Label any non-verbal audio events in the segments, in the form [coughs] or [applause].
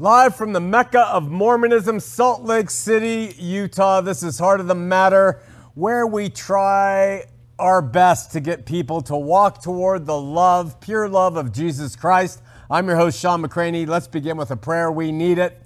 Live from the Mecca of Mormonism, Salt Lake City, Utah. This is Heart of the Matter, where we try our best to get people to walk toward the love, pure love of Jesus Christ. I'm your host, Shawn McCraney. Let's begin with a prayer. We need it.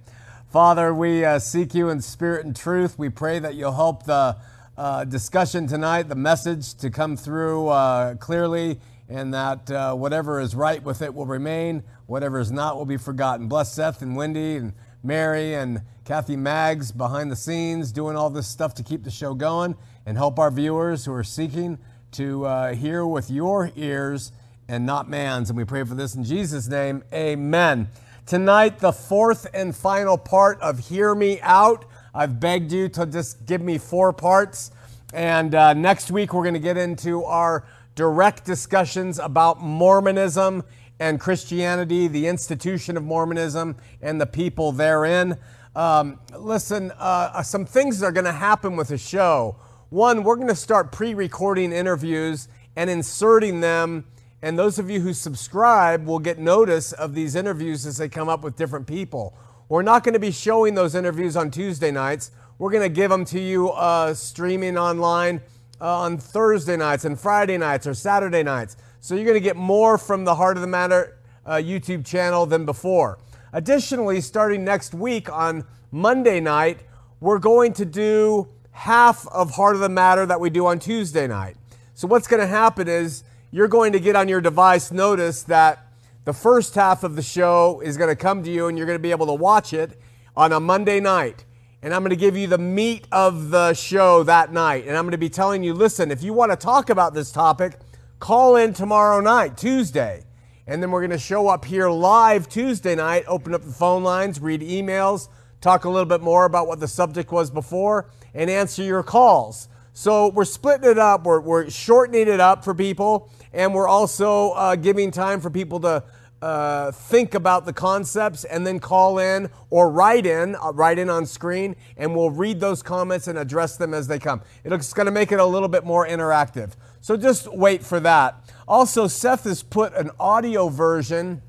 Father, we uh, seek you in spirit and truth. We pray that you'll help the uh, discussion tonight, the message to come through uh, clearly, and that uh, whatever is right with it will remain. Whatever is not will be forgotten. Bless Seth and Wendy and Mary and Kathy Maggs behind the scenes doing all this stuff to keep the show going and help our viewers who are seeking to uh, hear with your ears and not man's. And we pray for this in Jesus' name. Amen. Tonight, the fourth and final part of Hear Me Out. I've begged you to just give me four parts. And uh, next week, we're going to get into our direct discussions about Mormonism and Christianity, the institution of Mormonism, and the people therein. Um, listen, uh, some things are going to happen with the show. One, we're going to start pre recording interviews and inserting them. And those of you who subscribe will get notice of these interviews as they come up with different people. We're not going to be showing those interviews on Tuesday nights. We're going to give them to you uh, streaming online uh, on Thursday nights and Friday nights or Saturday nights. So you're going to get more from the Heart of the Matter uh, YouTube channel than before. Additionally, starting next week on Monday night, we're going to do half of Heart of the Matter that we do on Tuesday night. So what's going to happen is you're going to get on your device notice that the first half of the show is going to come to you and you're going to be able to watch it on a Monday night. And I'm going to give you the meat of the show that night. And I'm going to be telling you listen, if you want to talk about this topic, Call in tomorrow night, Tuesday. And then we're going to show up here live Tuesday night, open up the phone lines, read emails, talk a little bit more about what the subject was before, and answer your calls. So we're splitting it up, we're, we're shortening it up for people, and we're also uh, giving time for people to uh, think about the concepts and then call in or write in, uh, write in on screen, and we'll read those comments and address them as they come. It's going to make it a little bit more interactive. So just wait for that. Also, Seth has put an audio version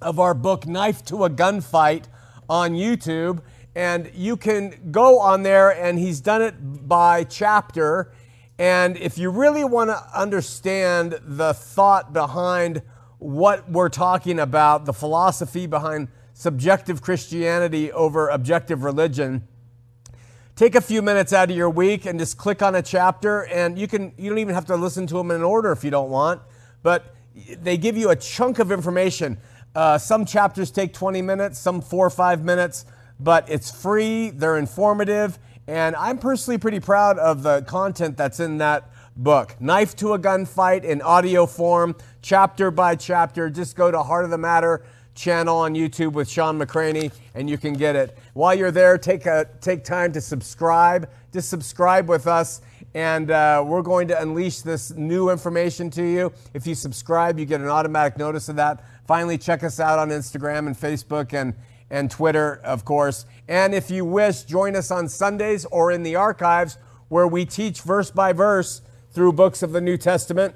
of our book, Knife to a Gunfight, on YouTube. And you can go on there, and he's done it by chapter. And if you really want to understand the thought behind what we're talking about, the philosophy behind subjective Christianity over objective religion, take a few minutes out of your week and just click on a chapter and you can you don't even have to listen to them in order if you don't want but they give you a chunk of information. Uh, some chapters take 20 minutes some four or five minutes but it's free they're informative and i'm personally pretty proud of the content that's in that book. Knife to a gunfight in audio form chapter by chapter just go to heart of the matter channel on YouTube with Shawn McCraney, and you can get it. While you're there, take, a, take time to subscribe. Just subscribe with us, and uh, we're going to unleash this new information to you. If you subscribe, you get an automatic notice of that. Finally, check us out on Instagram and Facebook and, and Twitter, of course. And if you wish, join us on Sundays or in the archives where we teach verse by verse through books of the New Testament.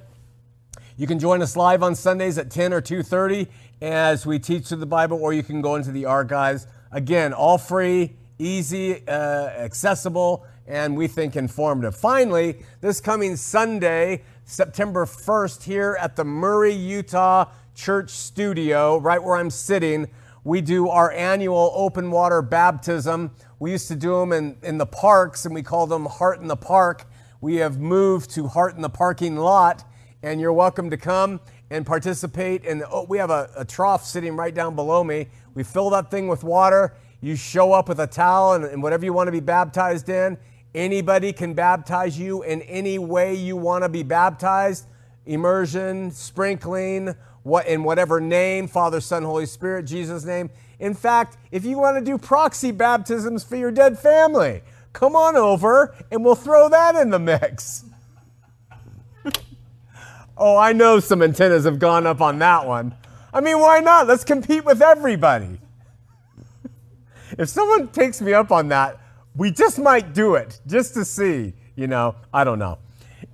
You can join us live on Sundays at 10 or 2:30 as we teach through the Bible, or you can go into the archives. Again, all free, easy, uh, accessible, and we think informative. Finally, this coming Sunday, September 1st, here at the Murray, Utah Church Studio, right where I'm sitting, we do our annual open water baptism. We used to do them in, in the parks, and we call them Heart in the Park. We have moved to Heart in the Parking Lot, and you're welcome to come and participate. And oh, we have a, a, trough sitting right down below me. We fill that thing with water. You show up with a towel and, and whatever you want to be baptized in. Anybody can baptize you in any way you want to be baptized immersion, sprinkling, what, in whatever name Father, Son, Holy Spirit, Jesus' name. In fact, if you want to do proxy baptisms for your dead family, come on over and we'll throw that in the mix. Oh, I know some antennas have gone up on that one. I mean, why not? Let's compete with everybody. if someone takes me up on that, we just might do it just to see. You know, I don't know.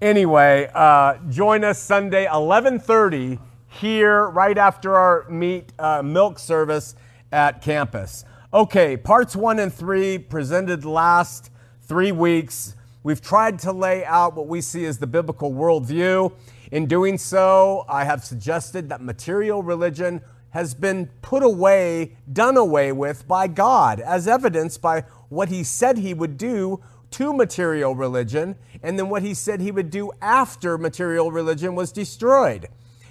Anyway, uh, join us Sunday, 11:30 here, right after our meat uh, milk service at campus. Okay, parts one and three presented last three weeks. We've tried to lay out what we see as the biblical worldview. In doing so, I have suggested that material religion has been put away, done away with by God, as evidenced by what he said he would do to material religion, and then what he said he would do after material religion was destroyed.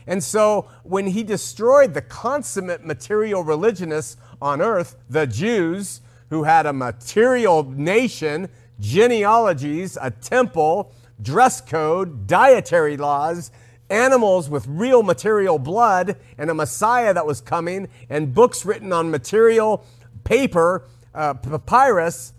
And so when he destroyed the consummate material religionists on earth, the Jews, who had a material nation, genealogies, a temple, dress code, dietary laws, animals with real material blood, and a Messiah that was coming, and books written on material paper, uh, papyrus,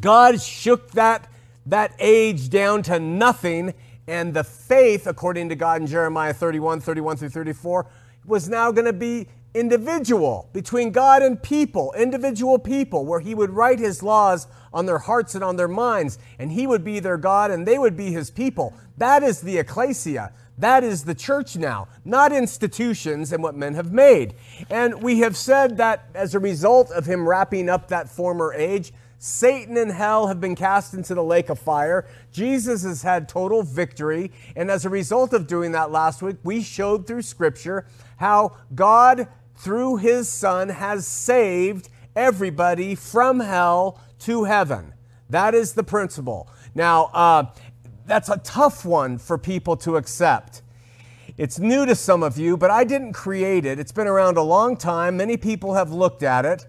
God shook that, that age down to nothing, and the faith, according to God in Jeremiah 31, 31 through 34, was now going to be individual between God and people, individual people, where He would write His laws on their hearts and on their minds, and He would be their God and they would be His people. That is the ecclesia. That is the church now, not institutions and what men have made. And we have said that as a result of Him wrapping up that former age, Satan and hell have been cast into the lake of fire. Jesus has had total victory. And as a result of doing that last week, we showed through Scripture how God, through His Son, has saved everybody from hell to heaven. That is the principle. Now, uh, that's a tough one for people to accept. It's new to some of you, but I didn't create it. It's been around a long time. Many people have looked at it.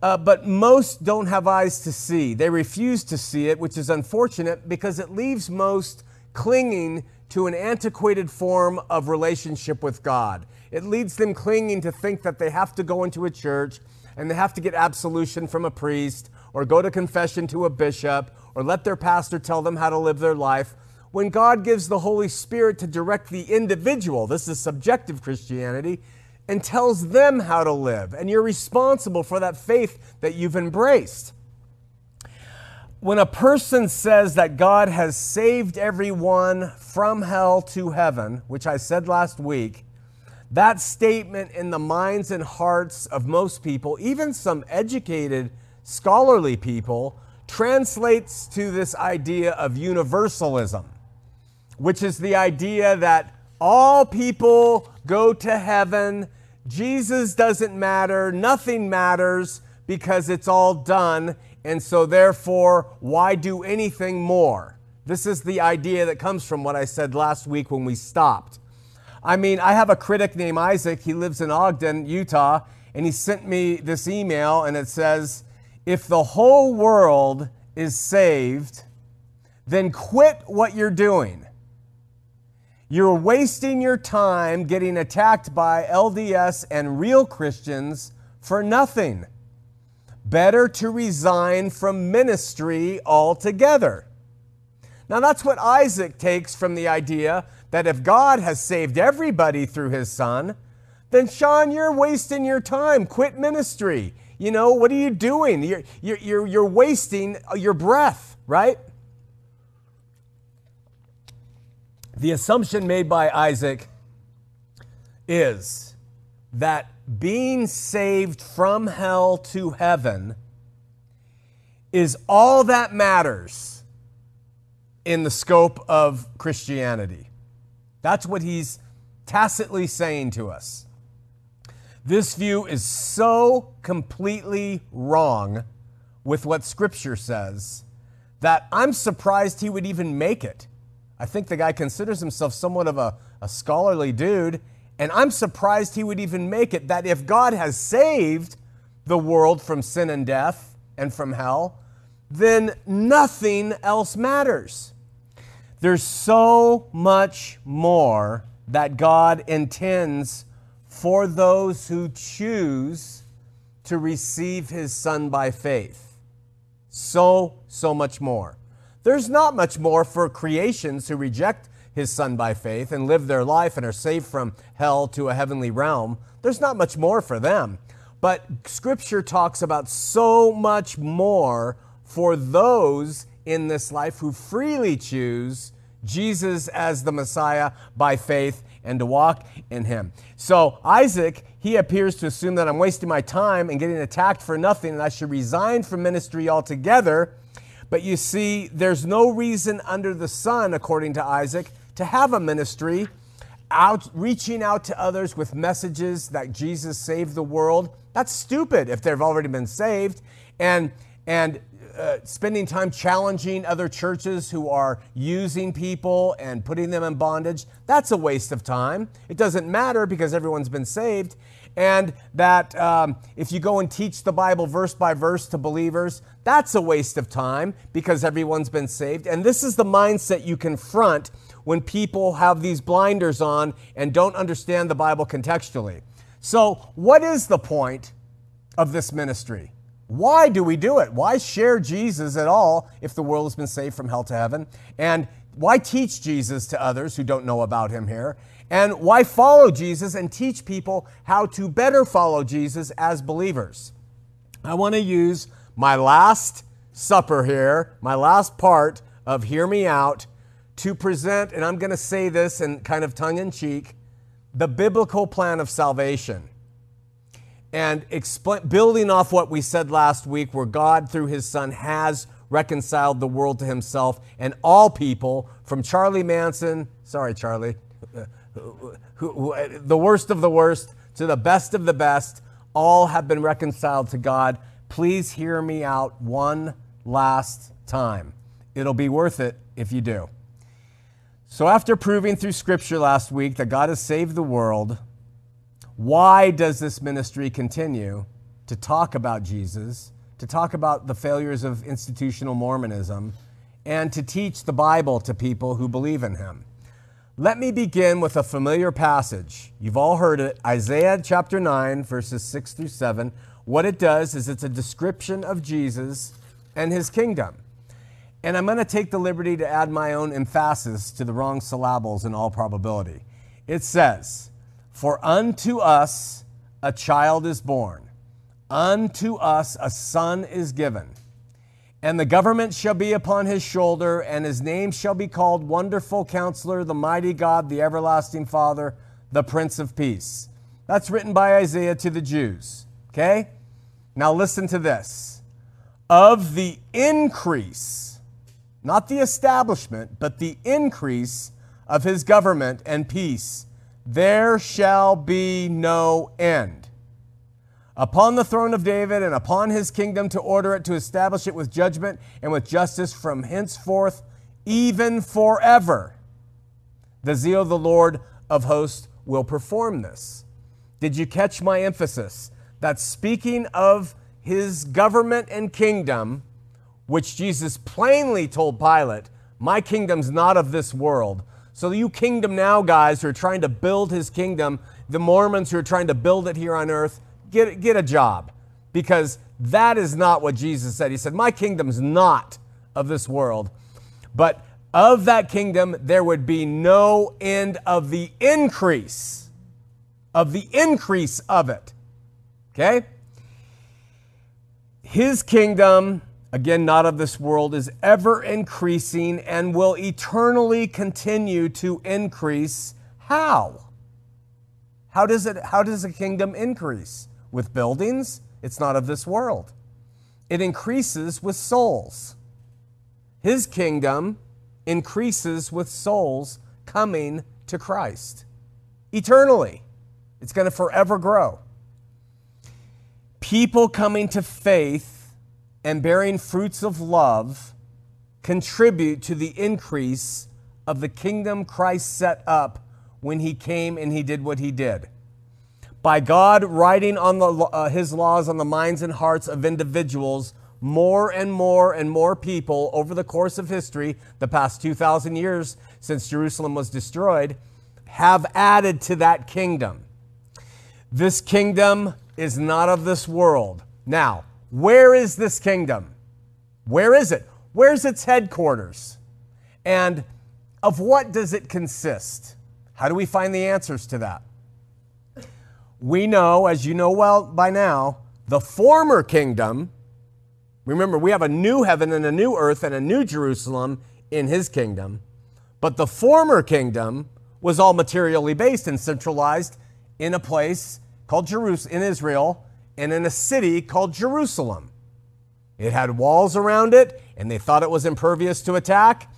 Uh, but most don't have eyes to see. They refuse to see it, which is unfortunate because it leaves most clinging to an antiquated form of relationship with God. It leads them clinging to think that they have to go into a church and they have to get absolution from a priest or go to confession to a bishop or let their pastor tell them how to live their life. When God gives the Holy Spirit to direct the individual, this is subjective Christianity, and tells them how to live. And you're responsible for that faith that you've embraced. When a person says that God has saved everyone from hell to heaven, which I said last week, that statement in the minds and hearts of most people, even some educated, scholarly people, translates to this idea of universalism, which is the idea that all people go to heaven Jesus doesn't matter, nothing matters because it's all done, and so therefore, why do anything more? This is the idea that comes from what I said last week when we stopped. I mean, I have a critic named Isaac. He lives in Ogden, Utah, and he sent me this email, and it says, If the whole world is saved, then quit what you're doing. You're wasting your time getting attacked by LDS and real Christians for nothing. Better to resign from ministry altogether. Now, that's what Isaac takes from the idea that if God has saved everybody through his son, then Shawn, you're wasting your time. Quit ministry. You know, what are you doing? You're, you're, you're, wasting your breath, right? The assumption made by Isaac is that being saved from hell to heaven is all that matters in the scope of Christianity. That's what he's tacitly saying to us. This view is so completely wrong with what Scripture says that I'm surprised he would even make it. I think the guy considers himself somewhat of a, a scholarly dude, and I'm surprised he would even make it that if God has saved the world from sin and death and from hell, then nothing else matters. There's so much more that God intends for those who choose to receive His Son by faith. So, so much more. There's not much more for creations who reject his son by faith and live their life and are saved from hell to a heavenly realm. There's not much more for them. But scripture talks about so much more for those in this life who freely choose Jesus as the Messiah by faith and to walk in him. So, Isaac, he appears to assume that I'm wasting my time and getting attacked for nothing and I should resign from ministry altogether. But you see, there's no reason under the sun, according to Isaac, to have a ministry out reaching out to others with messages that Jesus saved the world. That's stupid if they've already been saved. And and uh, spending time challenging other churches who are using people and putting them in bondage, that's a waste of time. It doesn't matter because everyone's been saved. And that um, if you go and teach the Bible verse by verse to believers, that's a waste of time because everyone's been saved. And this is the mindset you confront when people have these blinders on and don't understand the Bible contextually. So, what is the point of this ministry? Why do we do it? Why share Jesus at all if the world has been saved from hell to heaven? And why teach Jesus to others who don't know about him here? And why follow Jesus and teach people how to better follow Jesus as believers? I want to use my last supper here, my last part of Hear Me Out, to present, and I'm going to say this in kind of tongue in cheek, the biblical plan of salvation and explain, building off what we said last week, where God, through his Son, has reconciled the world to himself and all people, from Charlie Manson, sorry, Charlie, who, who, the worst of the worst to the best of the best, all have been reconciled to God. Please hear me out one last time. It'll be worth it if you do. So, after proving through Scripture last week that God has saved the world, why does this ministry continue to talk about Jesus, to talk about the failures of institutional Mormonism, and to teach the Bible to people who believe in him? Let me begin with a familiar passage. You've all heard it Isaiah chapter 9, verses 6 through 7. What it does is it's a description of Jesus and his kingdom. And I'm going to take the liberty to add my own emphasis to the wrong syllables in all probability. It says, for unto us a child is born, unto us a son is given, and the government shall be upon his shoulder, and his name shall be called Wonderful Counselor, the Mighty God, the Everlasting Father, the Prince of Peace. That's written by Isaiah to the Jews. Okay? Now listen to this. Of the increase, not the establishment, but the increase of his government and peace there shall be no end. Upon the throne of David and upon his kingdom to order it, to establish it with judgment and with justice from henceforth, even forever. The zeal of the Lord of hosts will perform this. Did you catch my emphasis? That speaking of his government and kingdom, which Jesus plainly told Pilate, My kingdom's not of this world, so, you kingdom now guys who are trying to build his kingdom, the Mormons who are trying to build it here on earth, get, get a job. Because that is not what Jesus said. He said, My kingdom's not of this world. But of that kingdom, there would be no end of the increase, of the increase of it. Okay? His kingdom again, not of this world, is ever increasing and will eternally continue to increase. How? How does, it, how does a kingdom increase? With buildings? It's not of this world. It increases with souls. His kingdom increases with souls coming to Christ eternally. It's going to forever grow. People coming to faith and bearing fruits of love contribute to the increase of the kingdom Christ set up when he came and he did what he did. By God writing on the, uh, his laws on the minds and hearts of individuals, more and more and more people over the course of history, the past 2,000 years since Jerusalem was destroyed, have added to that kingdom. This kingdom is not of this world. Now, where is this kingdom? Where is it? Where's its headquarters? And of what does it consist? How do we find the answers to that? We know, as you know well by now, the former kingdom, remember, we have a new heaven and a new earth and a new Jerusalem in his kingdom, but the former kingdom was all materially based and centralized in a place called Jerusalem in Israel and in a city called Jerusalem. It had walls around it, and they thought it was impervious to attack.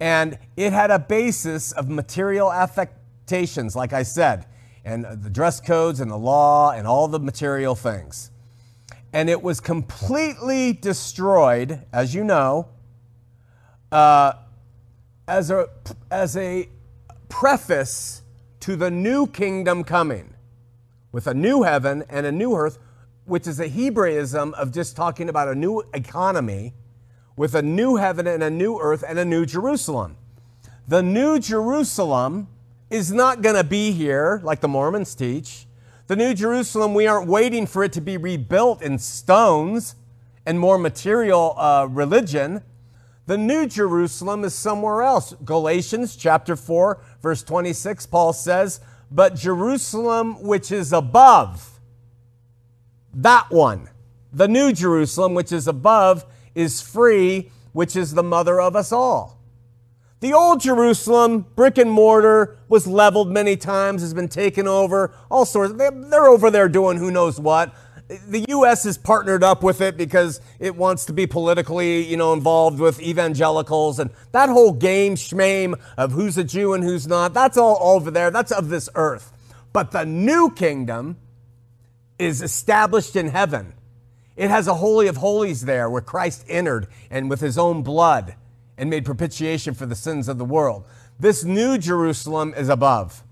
And it had a basis of material affectations, like I said, and the dress codes and the law and all the material things. And it was completely destroyed, as you know, uh, as, a, as a preface to the new kingdom coming with a new heaven and a new earth, which is a Hebraism of just talking about a new economy with a new heaven and a new earth and a new Jerusalem. The new Jerusalem is not going to be here like the Mormons teach. The new Jerusalem, we aren't waiting for it to be rebuilt in stones and more material uh, religion. The new Jerusalem is somewhere else. Galatians chapter 4, verse 26, Paul says, But Jerusalem which is above, that one, the new Jerusalem which is above, is free, which is the mother of us all. The old Jerusalem, brick and mortar, was leveled many times, has been taken over, all sorts. They're over there doing who knows what. The U.S. is partnered up with it because it wants to be politically, you know, involved with evangelicals and that whole game schmame of who's a Jew and who's not. That's all over there. That's of this earth. But the new kingdom is established in heaven. It has a holy of holies there where Christ entered and with his own blood and made propitiation for the sins of the world. This new Jerusalem is above.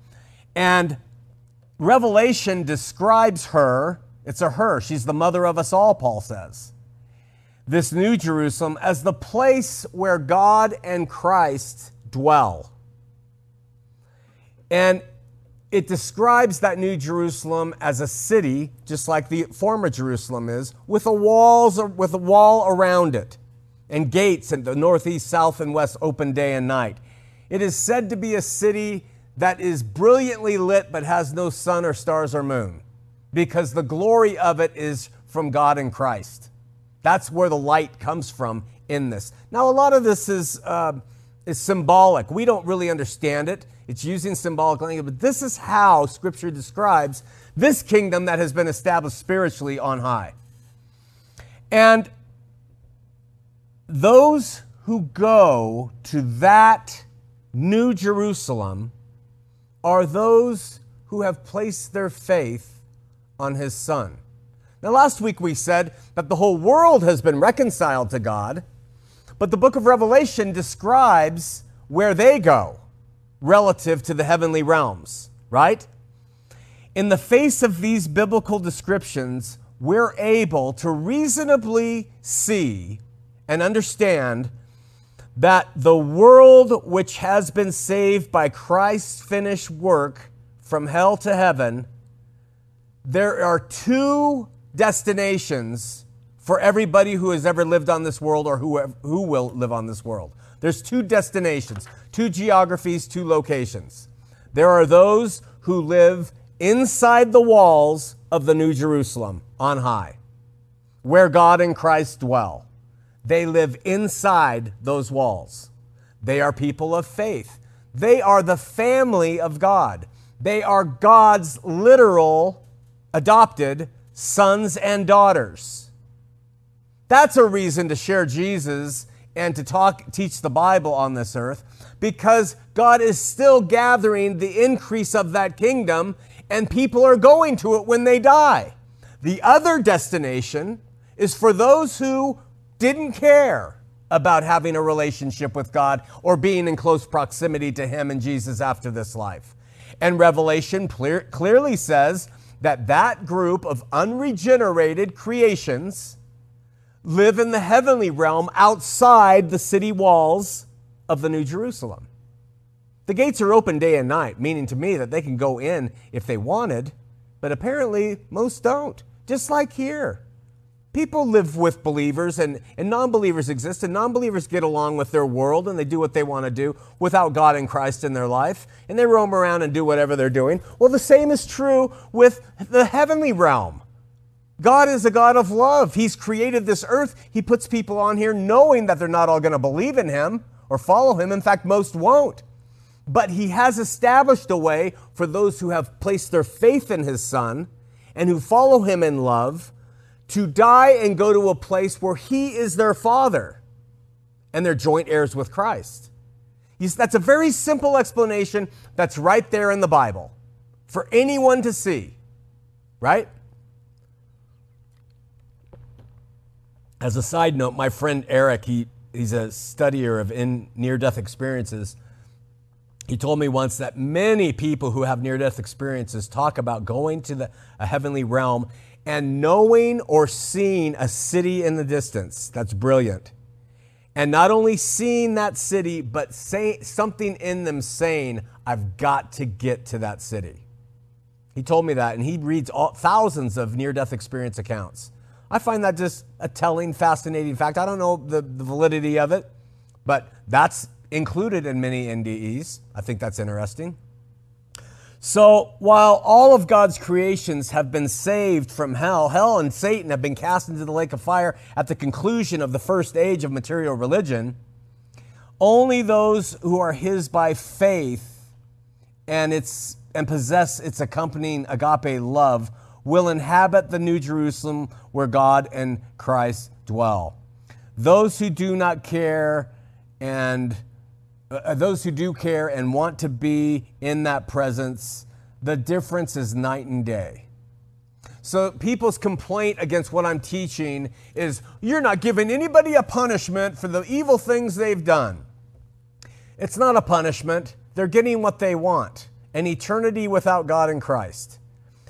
And Revelation describes her, it's a her, she's the mother of us all, Paul says. This new Jerusalem as the place where God and Christ dwell. And it describes that new Jerusalem as a city, just like the former Jerusalem is, with a walls with a wall around it and gates in the northeast, south, and west open day and night. It is said to be a city that is brilliantly lit but has no sun or stars or moon because the glory of it is from God in Christ. That's where the light comes from in this. Now, a lot of this is, uh, is symbolic. We don't really understand it. It's using symbolic language, but this is how Scripture describes this kingdom that has been established spiritually on high. And those who go to that new Jerusalem are those who have placed their faith on his son. Now, last week we said that the whole world has been reconciled to God, but the book of Revelation describes where they go relative to the heavenly realms, right? In the face of these biblical descriptions, we're able to reasonably see and understand that the world which has been saved by Christ's finished work from hell to heaven, there are two destinations for everybody who has ever lived on this world or who, who will live on this world. There's two destinations, two geographies, two locations. There are those who live inside the walls of the New Jerusalem on high, where God and Christ dwell. They live inside those walls. They are people of faith. They are the family of God. They are God's literal adopted sons and daughters. That's a reason to share Jesus and to talk teach the Bible on this earth because God is still gathering the increase of that kingdom and people are going to it when they die. The other destination is for those who didn't care about having a relationship with God or being in close proximity to Him and Jesus after this life. And Revelation clear, clearly says that that group of unregenerated creations live in the heavenly realm outside the city walls of the New Jerusalem. The gates are open day and night, meaning to me that they can go in if they wanted, but apparently most don't, just like here. People live with believers and, and non believers exist, and non believers get along with their world and they do what they want to do without God and Christ in their life, and they roam around and do whatever they're doing. Well, the same is true with the heavenly realm. God is a God of love. He's created this earth. He puts people on here knowing that they're not all going to believe in Him or follow Him. In fact, most won't. but he has established a way for those who have placed their faith in his son and who follow him in love to die and go to a place where he is their father and they're joint heirs with Christ. That's a very simple explanation that's right there in the Bible for anyone to see, right? As a side note, my friend Eric, he, he's a studier of in near death experiences. He told me once that many people who have near death experiences talk about going to the, a heavenly realm and knowing or seeing a city in the distance. That's brilliant and not only seeing that city, but say, something in them saying, I've got to get to that city. He told me that, and he reads all, thousands of near death experience accounts. I find that just a telling, fascinating fact. I don't know the, the validity of it, but that's included in many NDEs. I think that's interesting. So while all of God's creations have been saved from hell, hell and Satan have been cast into the lake of fire at the conclusion of the first age of material religion, only those who are his by faith and its and possess its accompanying agape love will inhabit the new Jerusalem where God and Christ dwell. Those who do not care and uh, those who do care and want to be in that presence, the difference is night and day. So, people's complaint against what I'm teaching is you're not giving anybody a punishment for the evil things they've done. It's not a punishment, they're getting what they want an eternity without God in Christ.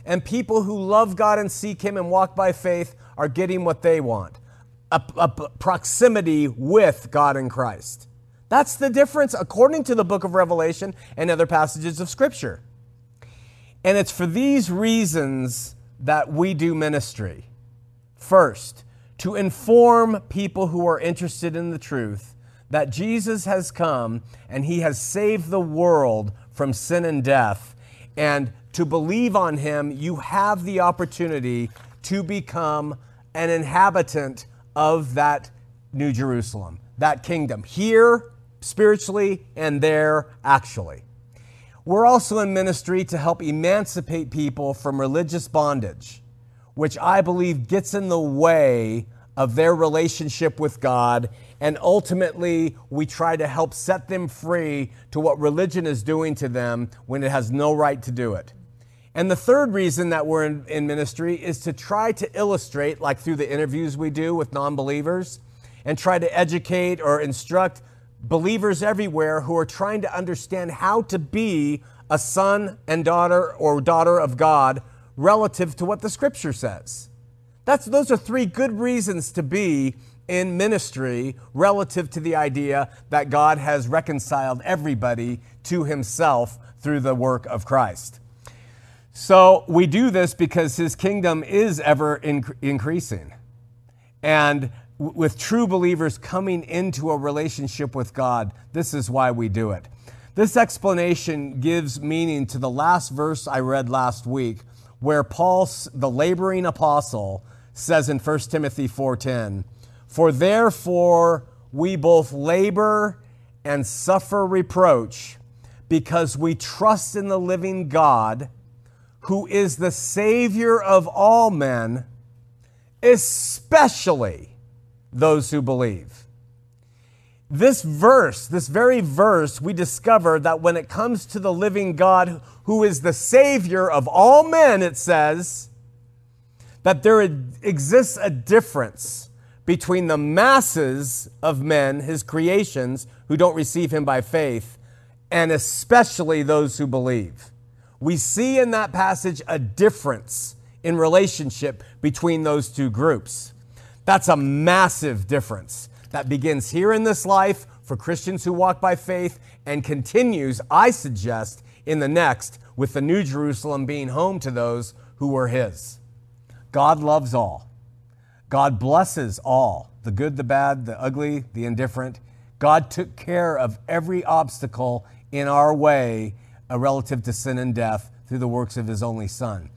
And people who love God and seek Him and walk by faith are getting what they want a, a proximity with God and Christ. That's the difference according to the book of Revelation and other passages of Scripture. And it's for these reasons that we do ministry. First, to inform people who are interested in the truth that Jesus has come and he has saved the world from sin and death. And to believe on him, you have the opportunity to become an inhabitant of that New Jerusalem, that kingdom, here spiritually and there actually. We're also in ministry to help emancipate people from religious bondage, which I believe gets in the way of their relationship with God. And ultimately, we try to help set them free to what religion is doing to them when it has no right to do it. And the third reason that we're in, in ministry is to try to illustrate, like through the interviews we do with non believers, and try to educate or instruct believers everywhere who are trying to understand how to be a son and daughter or daughter of God relative to what the scripture says. That's, those are three good reasons to be in ministry relative to the idea that God has reconciled everybody to himself through the work of Christ. So we do this because his kingdom is ever inc- increasing. And with true believers coming into a relationship with God, this is why we do it. This explanation gives meaning to the last verse I read last week, where Paul, the laboring apostle, says in 1 Timothy 4:10, "For therefore we both labor and suffer reproach, because we trust in the living God, who is the Savior of all men, especially those who believe. This verse, this very verse, we discover that when it comes to the living God who is the Savior of all men, it says that there exists a difference between the masses of men, his creations, who don't receive him by faith, and especially those who believe. We see in that passage a difference in relationship between those two groups. That's a massive difference that begins here in this life for Christians who walk by faith and continues, I suggest, in the next with the New Jerusalem being home to those who were His. God loves all. God blesses all the good, the bad, the ugly, the indifferent. God took care of every obstacle in our way relative to sin and death through the works of His only Son.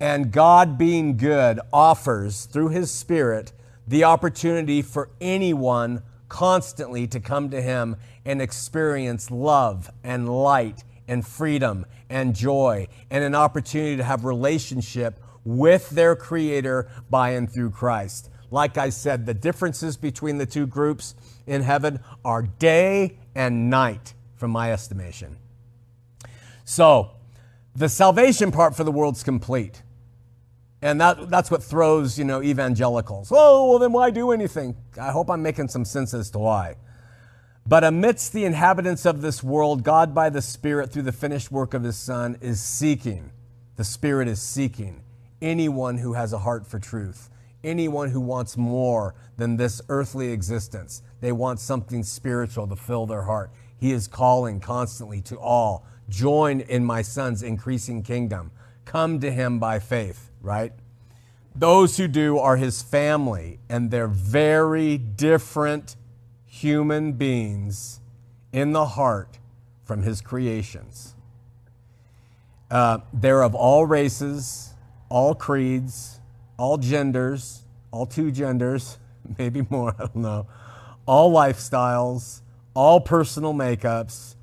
And God, being good, offers through His Spirit the opportunity for anyone constantly to come to Him and experience love and light and freedom and joy and an opportunity to have relationship with their Creator by and through Christ. Like I said, the differences between the two groups in heaven are day and night, from my estimation. So, the salvation part for the world's complete. And that, that's what throws, you know, evangelicals. Oh, well, then why do anything? I hope I'm making some sense as to why. But amidst the inhabitants of this world, God, by the Spirit, through the finished work of His Son, is seeking. The Spirit is seeking anyone who has a heart for truth, anyone who wants more than this earthly existence. They want something spiritual to fill their heart. He is calling constantly to all join in my Son's increasing kingdom. Come to Him by faith right? Those who do are his family, and they're very different human beings in the heart from his creations. Uh, they're of all races, all creeds, all genders, all two genders, [laughs] maybe more, I don't know, all lifestyles, all personal makeups,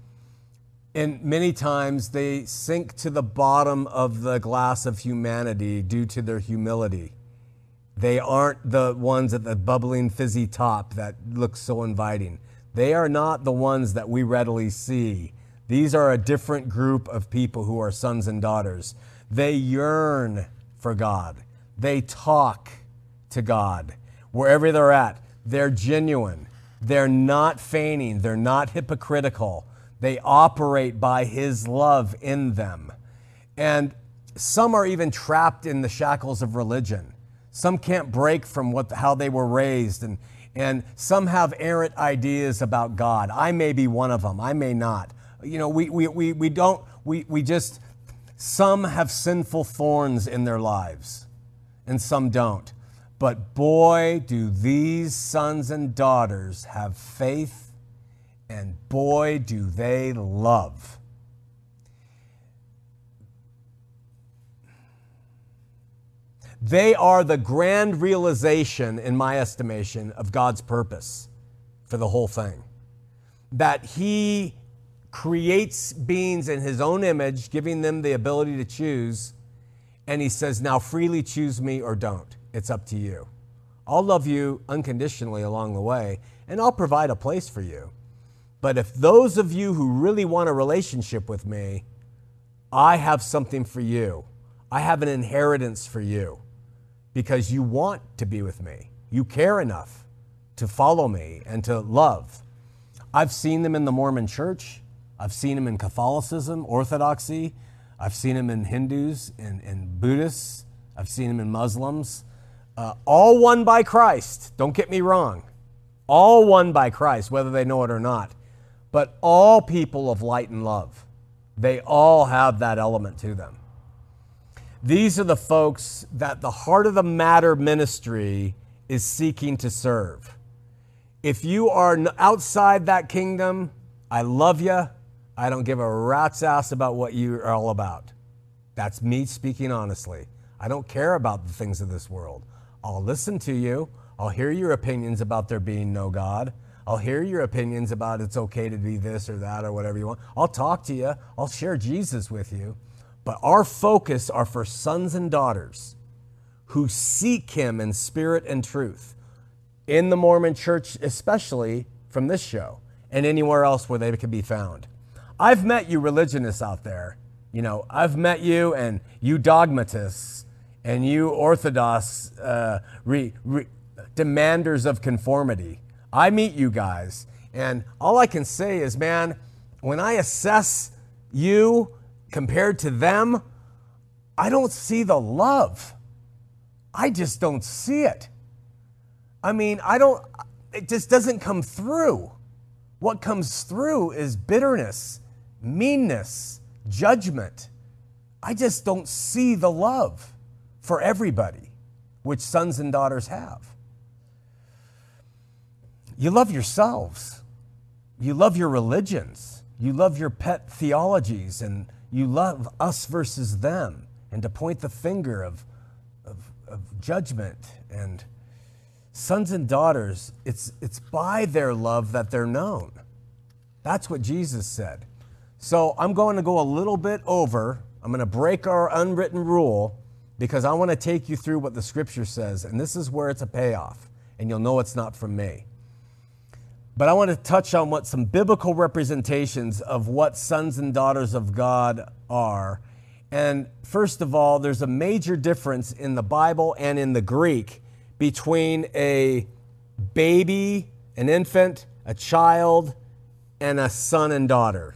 and many times they sink to the bottom of the glass of humanity due to their humility. They aren't the ones at the bubbling, fizzy top that look so inviting. They are not the ones that we readily see. These are a different group of people who are sons and daughters. They yearn for God, they talk to God wherever they're at. They're genuine, they're not feigning, they're not hypocritical they operate by His love in them. And some are even trapped in the shackles of religion. Some can't break from what, how they were raised, and, and some have errant ideas about God. I may be one of them, I may not. You know, we, we, we, we don't, we, we just, some have sinful thorns in their lives, and some don't. But boy, do these sons and daughters have faith and boy, do they love. They are the grand realization, in my estimation, of God's purpose for the whole thing. That He creates beings in His own image, giving them the ability to choose, and He says, Now freely choose me or don't. It's up to you. I'll love you unconditionally along the way, and I'll provide a place for you. But if those of you who really want a relationship with me, I have something for you. I have an inheritance for you because you want to be with me. You care enough to follow me and to love. I've seen them in the Mormon church. I've seen them in Catholicism, Orthodoxy. I've seen them in Hindus and, and Buddhists. I've seen them in Muslims. Uh, all won by Christ. Don't get me wrong. All won by Christ, whether they know it or not but all people of light and love. They all have that element to them. These are the folks that the heart of the matter ministry is seeking to serve. If you are outside that kingdom, I love you. I don't give a rat's ass about what you are all about. That's me speaking honestly. I don't care about the things of this world. I'll listen to you. I'll hear your opinions about there being no God. I'll hear your opinions about it's okay to be this or that or whatever you want. I'll talk to you. I'll share Jesus with you. But our focus are for sons and daughters who seek him in spirit and truth. In the Mormon church, especially from this show and anywhere else where they can be found. I've met you religionists out there. You know, I've met you and you dogmatists and you orthodox uh, re, re, demanders of conformity. I meet you guys, and all I can say is, man, when I assess you compared to them, I don't see the love. I just don't see it. I mean, I don't, it just doesn't come through. What comes through is bitterness, meanness, judgment. I just don't see the love for everybody, which sons and daughters have. You love yourselves. You love your religions. You love your pet theologies, and you love us versus them, and to point the finger of, of, of judgment and Sons and daughters, it's, it's by their love that they're known. That's what Jesus said. So I'm going to go a little bit over. I'm going to break our unwritten rule because I want to take you through what the scripture says. And this is where it's a payoff, and you'll know it's not from me. But I want to touch on what some biblical representations of what sons and daughters of God are. And first of all, there's a major difference in the Bible and in the Greek between a baby, an infant, a child, and a son and daughter.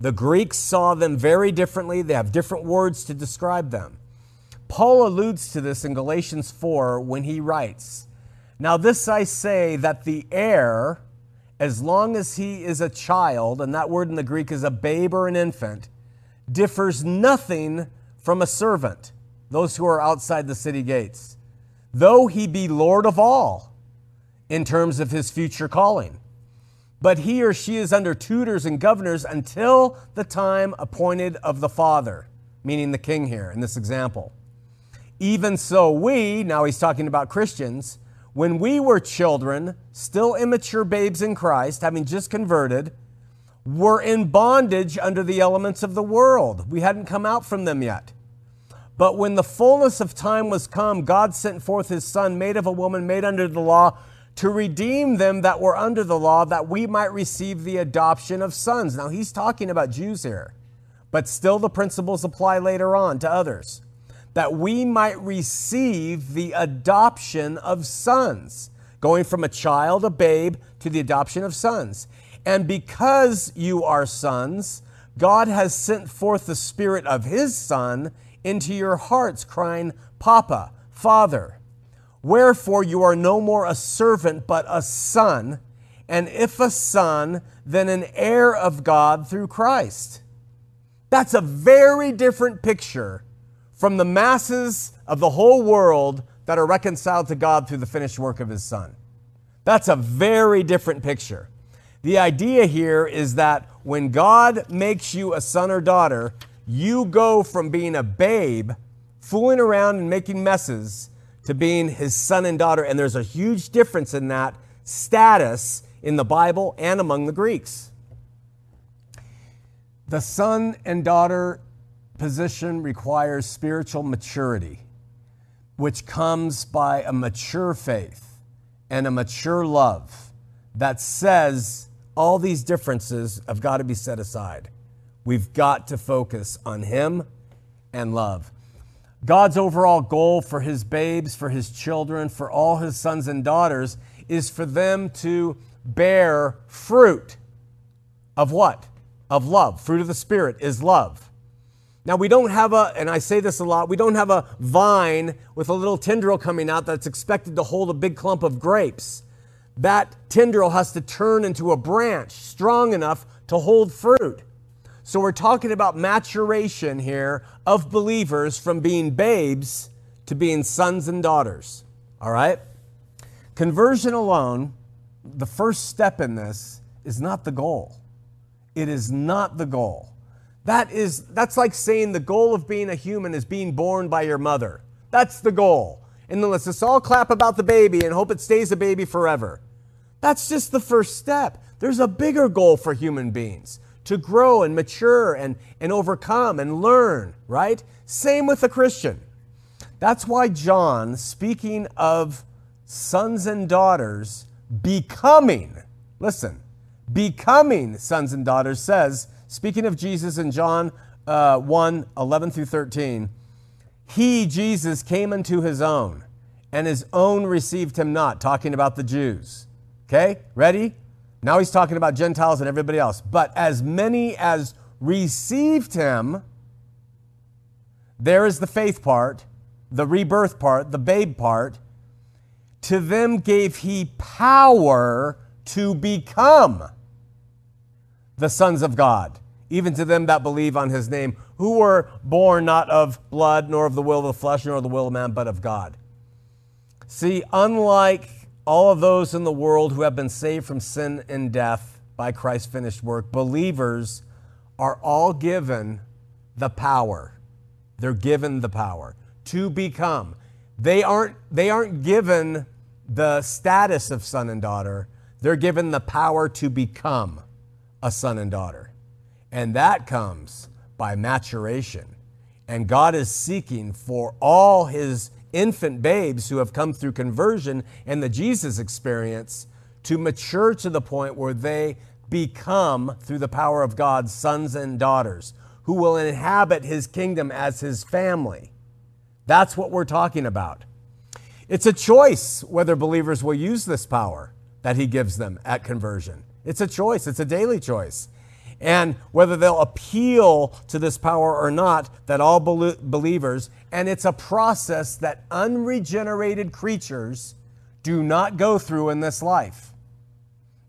The Greeks saw them very differently. They have different words to describe them. Paul alludes to this in Galatians 4 when he writes, Now this I say that the heir, as long as he is a child, and that word in the Greek is a babe or an infant, differs nothing from a servant, those who are outside the city gates, though he be Lord of all in terms of his future calling. But he or she is under tutors and governors until the time appointed of the Father, meaning the king here in this example. Even so, we, now he's talking about Christians, when we were children, still immature babes in Christ, having just converted, were in bondage under the elements of the world. We hadn't come out from them yet. But when the fullness of time was come, God sent forth his Son, made of a woman, made under the law, to redeem them that were under the law, that we might receive the adoption of sons. Now, he's talking about Jews here, but still the principles apply later on to others that we might receive the adoption of sons, going from a child, a babe, to the adoption of sons. And because you are sons, God has sent forth the Spirit of His Son into your hearts, crying, Papa, Father. Wherefore you are no more a servant, but a son, and if a son, then an heir of God through Christ. That's a very different picture from the masses of the whole world that are reconciled to God through the finished work of His Son. That's a very different picture. The idea here is that when God makes you a son or daughter, you go from being a babe, fooling around and making messes, to being his son and daughter. And there's a huge difference in that status in the Bible and among the Greeks. The son and daughter position requires spiritual maturity, which comes by a mature faith and a mature love that says all these differences have got to be set aside. We've got to focus on Him and love. God's overall goal for His babes, for His children, for all His sons and daughters is for them to bear fruit of what? Of love. Fruit of the Spirit is love. Now, we don't have a, and I say this a lot, we don't have a vine with a little tendril coming out that's expected to hold a big clump of grapes. That tendril has to turn into a branch strong enough to hold fruit. So, we're talking about maturation here of believers from being babes to being sons and daughters. All right? Conversion alone, the first step in this, is not the goal. It is not the goal. That is, that's like saying the goal of being a human is being born by your mother. That's the goal. And then let's just all clap about the baby and hope it stays a baby forever. That's just the first step. There's a bigger goal for human beings to grow and mature and, and overcome and learn, right? Same with a Christian. That's why John, speaking of sons and daughters becoming, listen, becoming sons and daughters, says, Speaking of Jesus in John uh, 1 11 through 13, he, Jesus, came unto his own, and his own received him not, talking about the Jews. Okay, ready? Now he's talking about Gentiles and everybody else. But as many as received him, there is the faith part, the rebirth part, the babe part. To them gave he power to become the sons of God, even to them that believe on his name, who were born not of blood, nor of the will of the flesh, nor of the will of man, but of God. See, unlike all of those in the world who have been saved from sin and death by Christ's finished work, believers are all given the power. They're given the power to become. They aren't, they aren't given the status of son and daughter, they're given the power to become a son and daughter. And that comes by maturation. And God is seeking for all his infant babes who have come through conversion and the Jesus experience to mature to the point where they become, through the power of God, sons and daughters who will inhabit his kingdom as his family. That's what we're talking about. It's a choice whether believers will use this power that he gives them at conversion. It's a choice, it's a daily choice. And whether they'll appeal to this power or not, that all believers, and it's a process that unregenerated creatures do not go through in this life.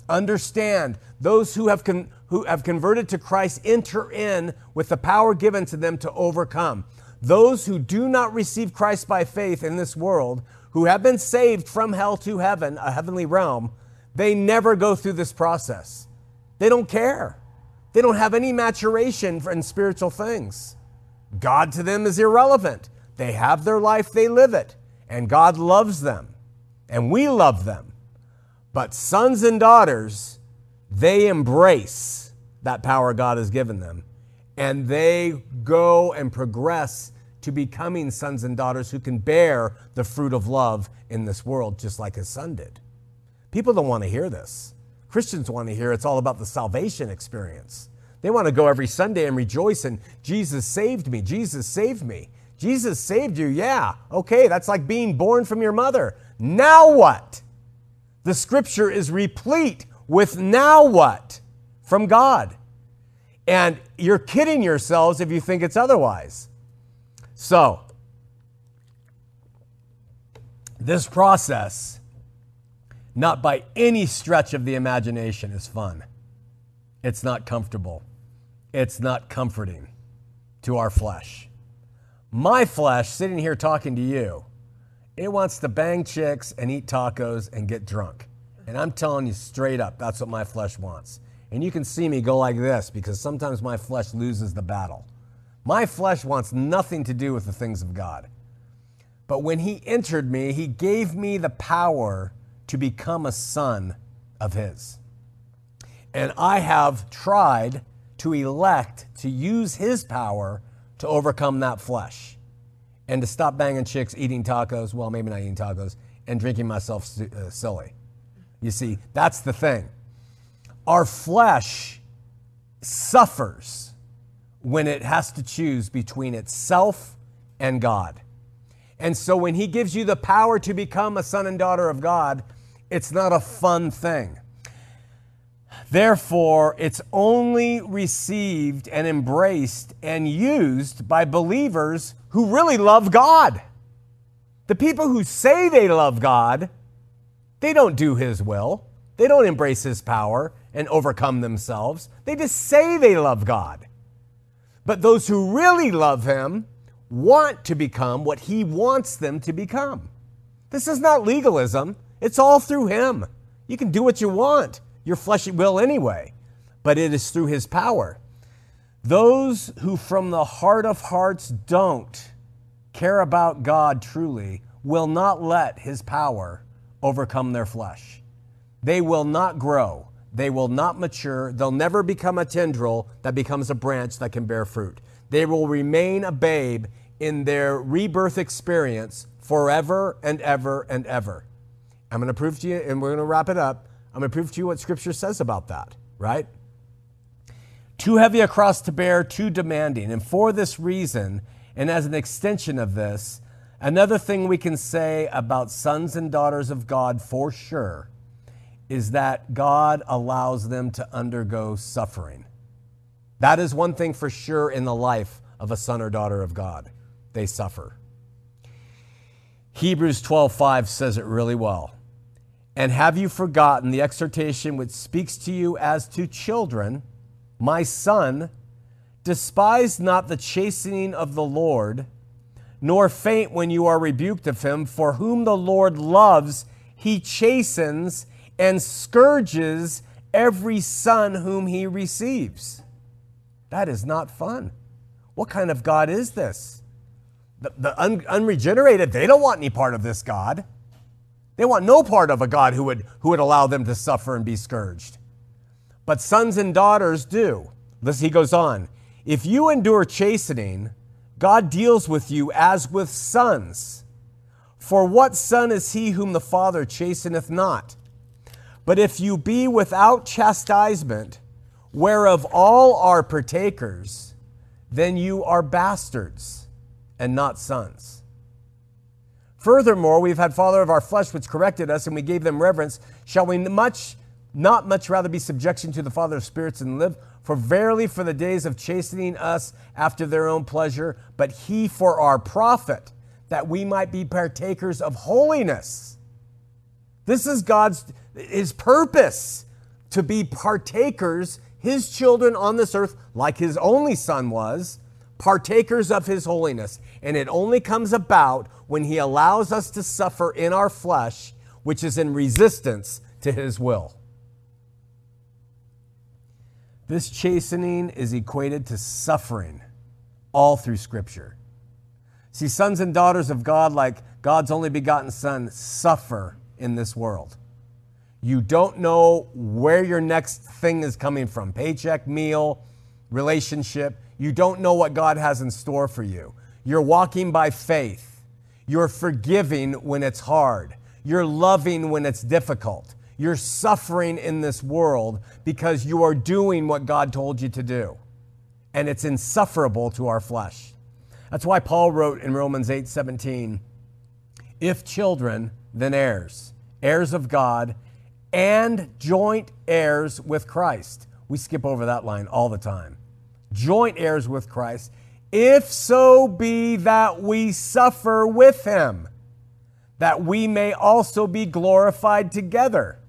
Understand, those who have, con- who have converted to Christ enter in with the power given to them to overcome. Those who do not receive Christ by faith in this world, who have been saved from hell to heaven, a heavenly realm, they never go through this process. They don't care. They don't have any maturation in spiritual things. God to them is irrelevant. They have their life, they live it, and God loves them, and we love them. But sons and daughters, they embrace that power God has given them, and they go and progress to becoming sons and daughters who can bear the fruit of love in this world, just like his son did. People don't want to hear this. Christians want to hear it's all about the salvation experience. They want to go every Sunday and rejoice and Jesus saved me. Jesus saved me. Jesus saved you. Yeah. Okay, that's like being born from your mother. Now what? The scripture is replete with now what from God. And you're kidding yourselves if you think it's otherwise. So, this process not by any stretch of the imagination is fun. It's not comfortable. It's not comforting to our flesh. My flesh, sitting here talking to you, it wants to bang chicks and eat tacos and get drunk. And I'm telling you straight up, that's what my flesh wants. And you can see me go like this because sometimes my flesh loses the battle. My flesh wants nothing to do with the things of God. But when He entered me, He gave me the power to become a son of His. And I have tried to elect to use His power to overcome that flesh and to stop banging chicks, eating tacos, well, maybe not eating tacos, and drinking myself uh, silly. You see, that's the thing. Our flesh suffers when it has to choose between itself and God. And so when He gives you the power to become a son and daughter of God, it's not a fun thing. Therefore, it's only received and embraced and used by believers who really love God. The people who say they love God, they don't do His will, they don't embrace His power and overcome themselves. They just say they love God. But those who really love Him want to become what He wants them to become. This is not legalism. It's all through Him. You can do what you want, your fleshly will anyway, but it is through His power. Those who from the heart of hearts don't care about God truly will not let His power overcome their flesh. They will not grow. They will not mature. They'll never become a tendril that becomes a branch that can bear fruit. They will remain a babe in their rebirth experience forever and ever and ever. I'm going to prove to you, and we're going to wrap it up. I'm going to prove to you what Scripture says about that, right? Too heavy a cross to bear, too demanding. And for this reason, and as an extension of this, another thing we can say about sons and daughters of God for sure is that God allows them to undergo suffering. That is one thing for sure in the life of a son or daughter of God. They suffer. Hebrews 12:5 says it really well. And have you forgotten the exhortation which speaks to you as to children? My son, despise not the chastening of the Lord, nor faint when you are rebuked of him, for whom the Lord loves, he chastens and scourges every son whom he receives. That is not fun. What kind of God is this? The, the un, unregenerated, they don't want any part of this God. They want no part of a God who would, who would allow them to suffer and be scourged. But sons and daughters do. Listen, he goes on. If you endure chastening, God deals with you as with sons. For what son is he whom the Father chasteneth not? But if you be without chastisement, whereof all are partakers, then you are bastards and not sons. Furthermore, we've had father of our flesh which corrected us, and we gave them reverence. Shall we much not much rather be subjection to the Father of spirits and live? For verily for the days of chastening us after their own pleasure, but he for our profit, that we might be partakers of holiness. This is God's his purpose to be partakers, his children on this earth, like his only son was, partakers of his holiness. And it only comes about when he allows us to suffer in our flesh, which is in resistance to his will. This chastening is equated to suffering all through Scripture. See, sons and daughters of God, like God's only begotten Son, suffer in this world. You don't know where your next thing is coming from paycheck, meal, relationship. You don't know what God has in store for you. You're walking by faith. You're forgiving when it's hard. You're loving when it's difficult. You're suffering in this world because you are doing what God told you to do. And it's insufferable to our flesh. That's why Paul wrote in Romans 8 17, if children, then heirs, heirs of God, and joint heirs with Christ. We skip over that line all the time. Joint heirs with Christ if so be that we suffer with him, that we may also be glorified together.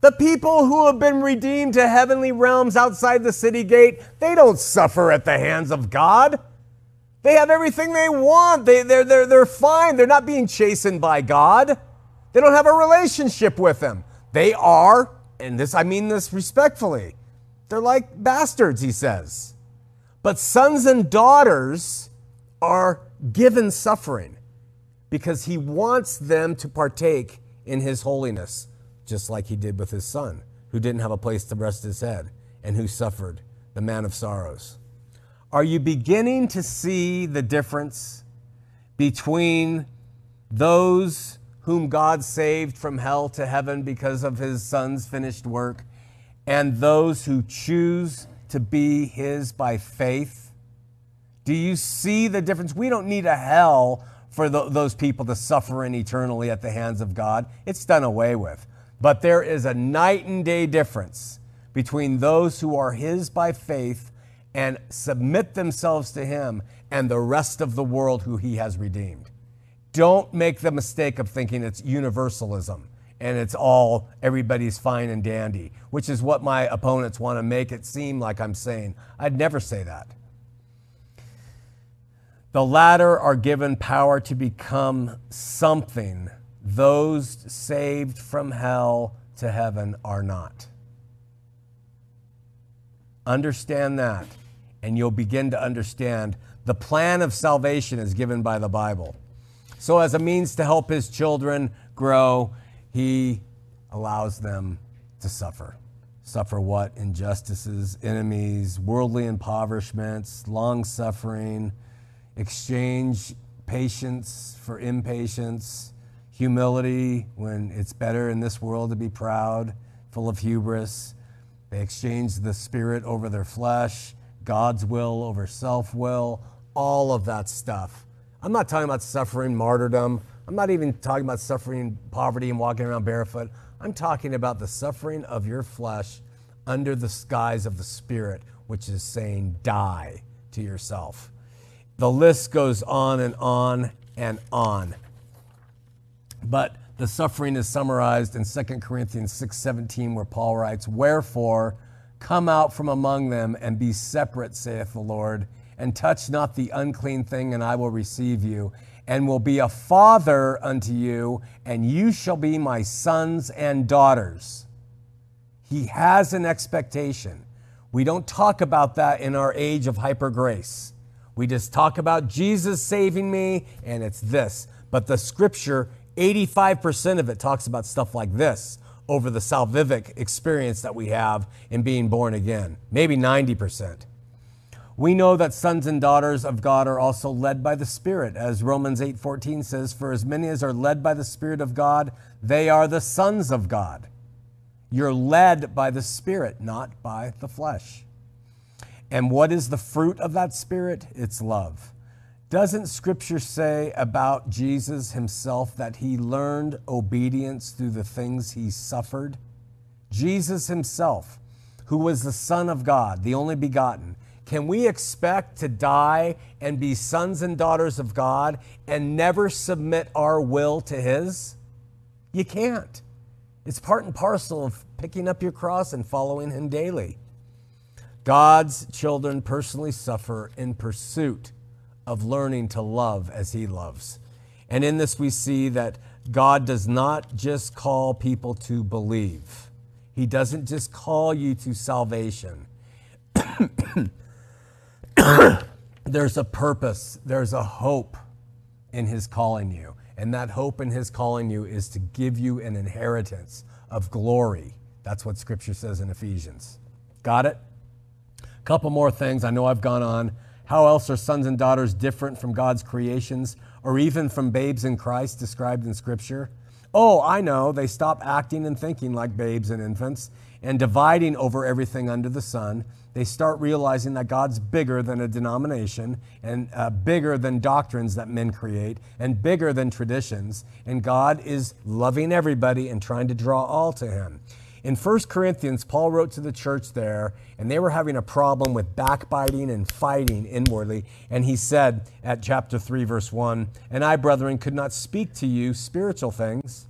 The people who have been redeemed to heavenly realms outside the city gate, they don't suffer at the hands of God. They have everything they want. They, they're, they're, they're fine. They're not being chastened by God. They don't have a relationship with Him. They are, and this I mean this respectfully, they're like bastards, he says. But sons and daughters are given suffering because he wants them to partake in his holiness, just like he did with his son, who didn't have a place to rest his head and who suffered, the man of sorrows. Are you beginning to see the difference between those whom God saved from hell to heaven because of his son's finished work and those who choose to be His by faith? Do you see the difference? We don't need a hell for the, those people to suffer in eternally at the hands of God. It's done away with. But there is a night and day difference between those who are His by faith and submit themselves to Him and the rest of the world who He has redeemed. Don't make the mistake of thinking it's universalism and it's all everybody's fine and dandy, which is what my opponents want to make it seem like I'm saying. I'd never say that. The latter are given power to become something, those saved from hell to heaven are not. Understand that, and you'll begin to understand the plan of salvation is given by the Bible. So, as a means to help his children grow, he allows them to suffer. Suffer what? Injustices, enemies, worldly impoverishments, long suffering, exchange patience for impatience, humility when it's better in this world to be proud, full of hubris. They exchange the spirit over their flesh, God's will over self will, all of that stuff. I'm not talking about suffering, martyrdom. I'm not even talking about suffering poverty and walking around barefoot. I'm talking about the suffering of your flesh under the skies of the Spirit, which is saying, die to yourself. The list goes on and on and on. But the suffering is summarized in 2 Corinthians 6:17 where Paul writes, "Wherefore come out from among them and be separate, saith the Lord, and touch not the unclean thing, and I will receive you." And will be a father unto you, and you shall be my sons and daughters. He has an expectation. We don't talk about that in our age of hyper grace. We just talk about Jesus saving me, and it's this. But the scripture 85% of it talks about stuff like this over the salvific experience that we have in being born again, maybe 90%. We know that sons and daughters of God are also led by the Spirit, as Romans 8:14 says, "For as many as are led by the Spirit of God, they are the sons of God." You're led by the Spirit, not by the flesh. And what is the fruit of that Spirit? It's love. Doesn't Scripture say about Jesus himself that he learned obedience through the things he suffered? Jesus himself, who was the Son of God, the only begotten, can we expect to die and be sons and daughters of God and never submit our will to His? You can't. It's part and parcel of picking up your cross and following Him daily. God's children personally suffer in pursuit of learning to love as He loves. And in this, we see that God does not just call people to believe, He doesn't just call you to salvation. [coughs] [coughs] there's a purpose, there's a hope in His calling you. And that hope in His calling you is to give you an inheritance of glory. That's what Scripture says in Ephesians. Got it? A couple more things. I know I've gone on. How else are sons and daughters different from God's creations or even from babes in Christ described in Scripture? Oh, I know. They stop acting and thinking like babes and infants and dividing over everything under the sun. They start realizing that God's bigger than a denomination and uh, bigger than doctrines that men create and bigger than traditions. And God is loving everybody and trying to draw all to Him. In 1 Corinthians, Paul wrote to the church there, and they were having a problem with backbiting and fighting inwardly. And he said at chapter 3, verse 1 And I, brethren, could not speak to you spiritual things,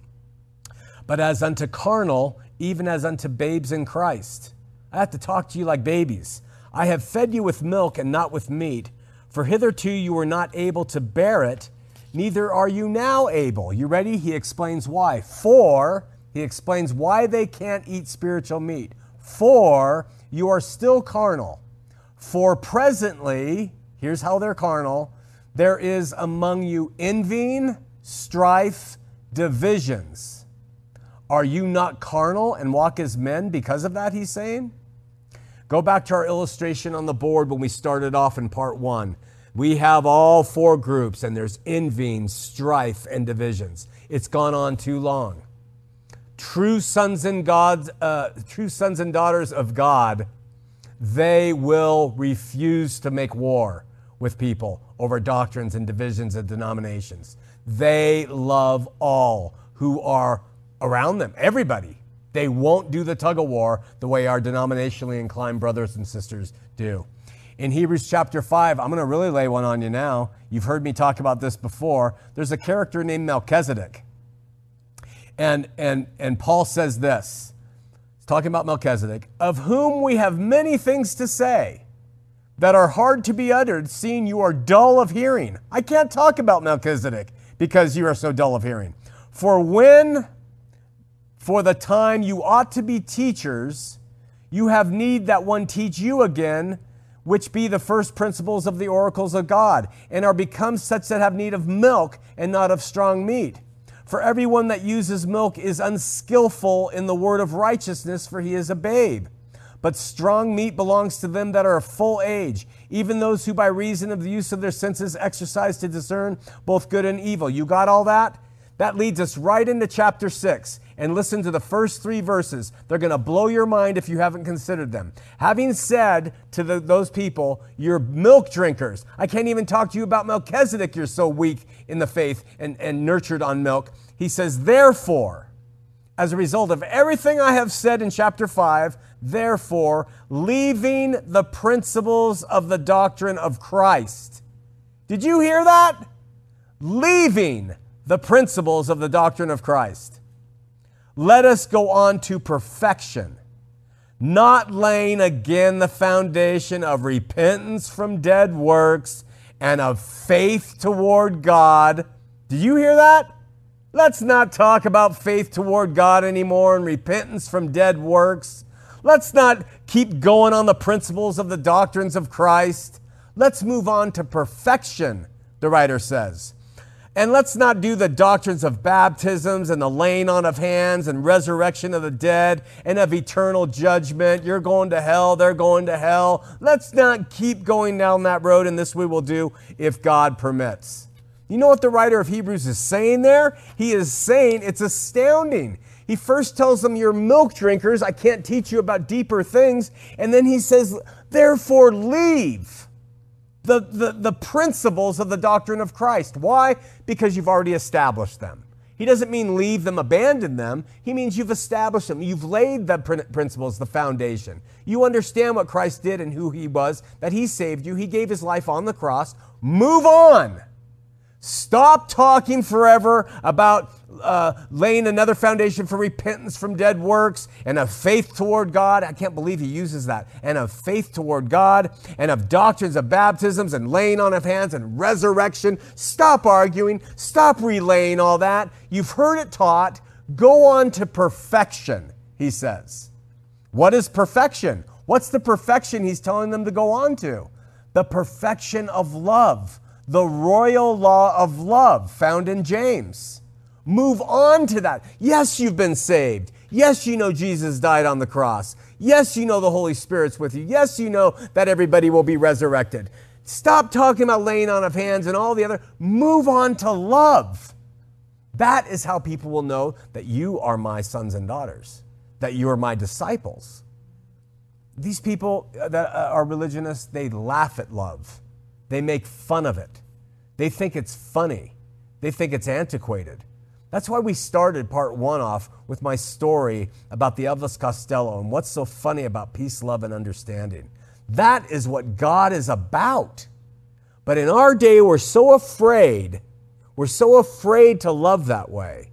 but as unto carnal, even as unto babes in Christ. I have to talk to you like babies. I have fed you with milk and not with meat, for hitherto you were not able to bear it, neither are you now able. You ready? He explains why. For he explains why they can't eat spiritual meat. For you are still carnal. For presently, here's how they're carnal there is among you envying, strife, divisions. Are you not carnal and walk as men because of that? He's saying. Go back to our illustration on the board when we started off in part one. We have all four groups, and there's envying, strife, and divisions. It's gone on too long true sons and uh, true sons and daughters of God, they will refuse to make war with people over doctrines and divisions and denominations. They love all who are around them, everybody. They won't do the tug of war the way our denominationally inclined brothers and sisters do. In Hebrews chapter 5, I'm going to really lay one on you now. You've heard me talk about this before. There's a character named Melchizedek. And, and, and Paul says this he's talking about Melchizedek, of whom we have many things to say that are hard to be uttered, seeing you are dull of hearing. I can't talk about Melchizedek because you are so dull of hearing. For when, for the time you ought to be teachers, you have need that one teach you again, which be the first principles of the oracles of God, and are become such that have need of milk and not of strong meat. For everyone that uses milk is unskillful in the word of righteousness, for he is a babe. But strong meat belongs to them that are of full age, even those who by reason of the use of their senses exercise to discern both good and evil. You got all that? That leads us right into chapter 6. And listen to the first three verses. They're going to blow your mind if you haven't considered them. Having said to the, those people, You're milk drinkers. I can't even talk to you about Melchizedek. You're so weak in the faith and, and nurtured on milk. He says, Therefore, as a result of everything I have said in chapter 5, therefore, leaving the principles of the doctrine of Christ. Did you hear that? Leaving the principles of the doctrine of Christ. Let us go on to perfection, not laying again the foundation of repentance from dead works and of faith toward God. Do you hear that? Let's not talk about faith toward God anymore and repentance from dead works. Let's not keep going on the principles of the doctrines of Christ. Let's move on to perfection, the writer says And let's not do the doctrines of baptisms and the laying on of hands and resurrection of the dead and of eternal judgment. You're going to hell, they're going to hell. Let's not keep going down that road, and this we will do if God permits. You know what the writer of Hebrews is saying there? He is saying it's astounding. He first tells them, You're milk drinkers. I can't teach you about deeper things. And then he says, Therefore, leave the, the, the principles of the doctrine of Christ. Why? Because you've already established them. He doesn't mean leave them, abandon them. He means you've established them. You've laid the principles, the foundation. You understand what Christ did and who he was, that he saved you. He gave his life on the cross. Move on. Stop talking forever about uh, laying another foundation for repentance from dead works and of faith toward God. I can't believe he uses that. And of faith toward God and of doctrines of baptisms and laying on of hands and resurrection. Stop arguing. Stop relaying all that. You've heard it taught. Go on to perfection, he says. What is perfection? What's the perfection he's telling them to go on to? The perfection of love the royal law of love found in James. Move on to that. Yes, you've been saved. Yes, you know Jesus died on the cross. Yes, you know the Holy Spirit's with you. Yes, you know that everybody will be resurrected. Stop talking about laying on of hands and all the other. Move on to love. That is how people will know that you are my sons and daughters, that you are my disciples. These people that are religionists, they laugh at love. They make fun of it. They think it's funny. They think it's antiquated. That's why we started part one off with my story about the Elvis Costello and what's so funny about peace, love, and understanding. That is what God is about. But in our day, we're so afraid, we're so afraid to love that way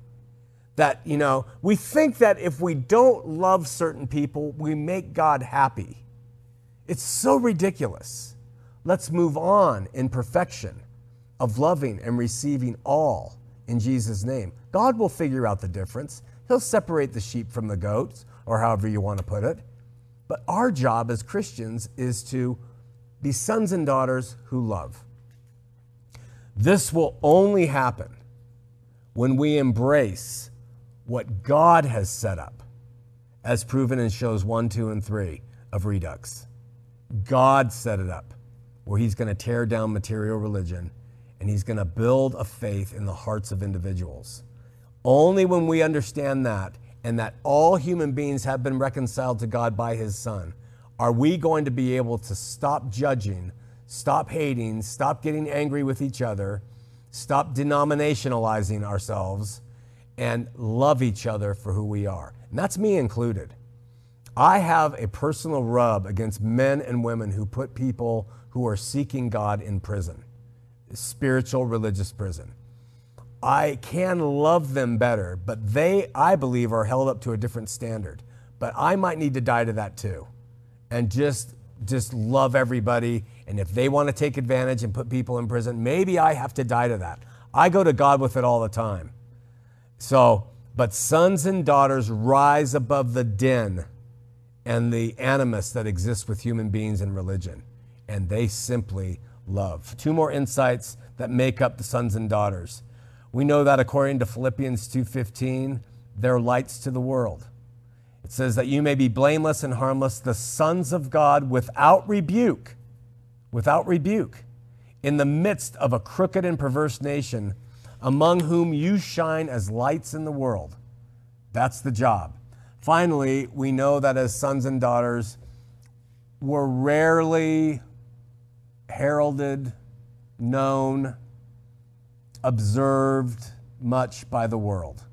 that, you know, we think that if we don't love certain people, we make God happy. It's so ridiculous. Let's move on in perfection of loving and receiving all in Jesus' name. God will figure out the difference. He'll separate the sheep from the goats, or however you want to put it. But our job as Christians is to be sons and daughters who love. This will only happen when we embrace what God has set up, as proven in shows one, two, and three of Redux. God set it up where he's going to tear down material religion and he's going to build a faith in the hearts of individuals. Only when we understand that and that all human beings have been reconciled to God by his Son are we going to be able to stop judging, stop hating, stop getting angry with each other, stop denominationalizing ourselves, and love each other for who we are. And that's me included. I have a personal rub against men and women who put people who are seeking God in prison, spiritual religious prison. I can love them better, but they, I believe, are held up to a different standard. But I might need to die to that too and just just love everybody and if they want to take advantage and put people in prison maybe i have to die to that i go to god with it all the time so but sons and daughters rise above the din and the animus that exists with human beings and religion and they simply love. Two more insights that make up the sons and daughters. We know that according to Philippians 2:15, they're lights to the world. It says that you may be blameless and harmless, the sons of God without rebuke, without rebuke, in the midst of a crooked and perverse nation, among whom you shine as lights in the world. That's the job. Finally, we know that as sons and daughters, we're rarely heralded, known, observed much by the world.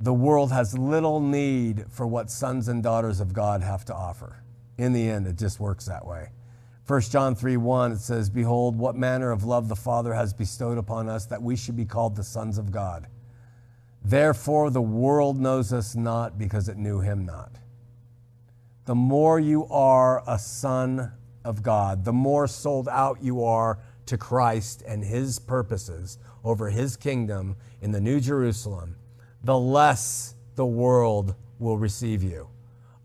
The world has little need for what sons and daughters of God have to offer. In the end, it just works that way. 1 John 3 1, it says, Behold, what manner of love the Father has bestowed upon us that we should be called the sons of God. Therefore, the world knows us not because it knew him not. The more you are a son of God, the more sold out you are to Christ and his purposes over his kingdom in the New Jerusalem, the less the world will receive you.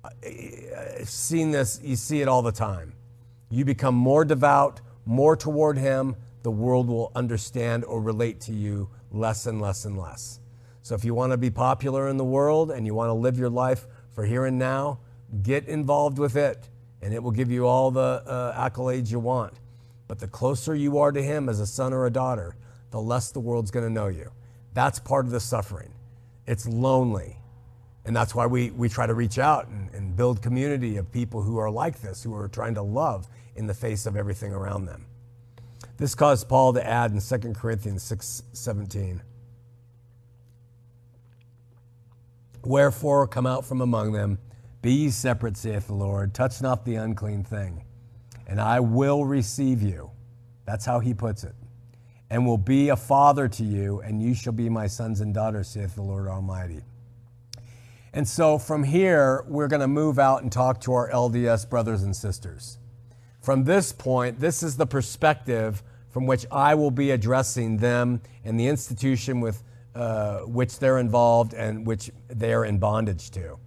I've seen this, you see it all the time. You become more devout, more toward him, the world will understand or relate to you less and less and less. So if you want to be popular in the world and you want to live your life for here and now, get involved with it and it will give you all the uh, accolades you want. But the closer you are to Him as a son or a daughter, the less the world's going to know you. That's part of the suffering. It's lonely. And that's why we, we try to reach out and, and build community of people who are like this, who are trying to love in the face of everything around them. This caused Paul to add in 2 Corinthians 6 17. Wherefore, come out from among them, be ye separate, saith the Lord, touch not the unclean thing, and I will receive you. That's how he puts it. And will be a father to you, and you shall be my sons and daughters, saith the Lord Almighty. And so from here, we're going to move out and talk to our LDS brothers and sisters. From this point, this is the perspective from which I will be addressing them and the institution with uh, which they're involved and which they're in bondage to.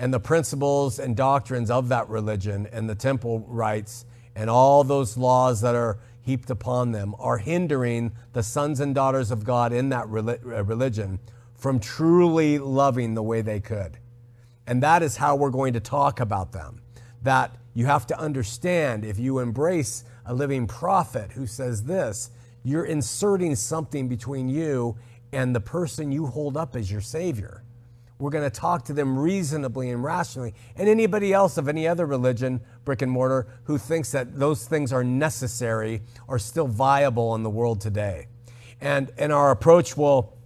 And the principles and doctrines of that religion and the temple rites and all those laws that are heaped upon them are hindering the sons and daughters of God in that uh, religion from truly loving the way they could. And that is how we're going to talk about them. That you have to understand if you embrace a living prophet who says this, you're inserting something between you and the person you hold up as your Savior. We're going to talk to them reasonably and rationally. And anybody else of any other religion, brick and mortar, who thinks that those things are necessary are still viable in the world today. And, and our approach will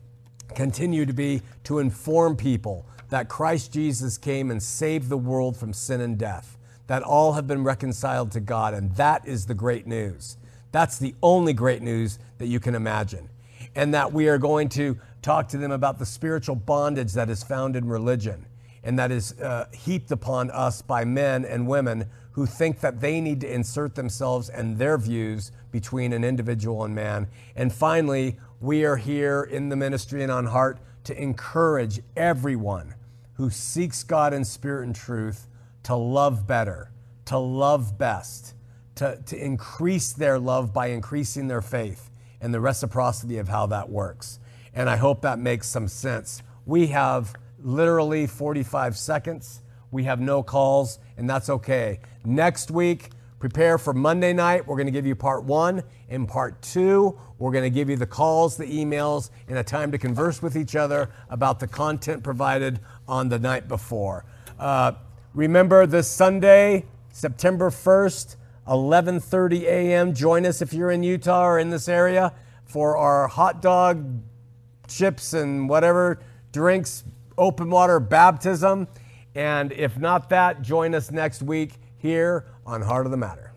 continue to be to inform people that Christ Jesus came and saved the world from sin and death, that all have been reconciled to God, and that is the great news. That's the only great news that you can imagine. And that we are going to talk to them about the spiritual bondage that is found in religion and that is uh, heaped upon us by men and women who think that they need to insert themselves and their views between an individual and man. And finally, we are here in the ministry and on heart to encourage everyone who seeks God in spirit and truth to love better, to love best, to, to increase their love by increasing their faith and the reciprocity of how that works. And I hope that makes some sense. We have literally 45 seconds. We have no calls, and that's okay. Next week, Prepare for Monday night. We're going to give you part one. In part two, we're going to give you the calls, the emails, and a time to converse with each other about the content provided on the night before. Uh, remember this Sunday, September 1st, 11:30 a.m. Join us if you're in Utah or in this area for our hot dog, chips, and whatever drinks, open water baptism. And if not that, join us next week here on Heart of the Matter.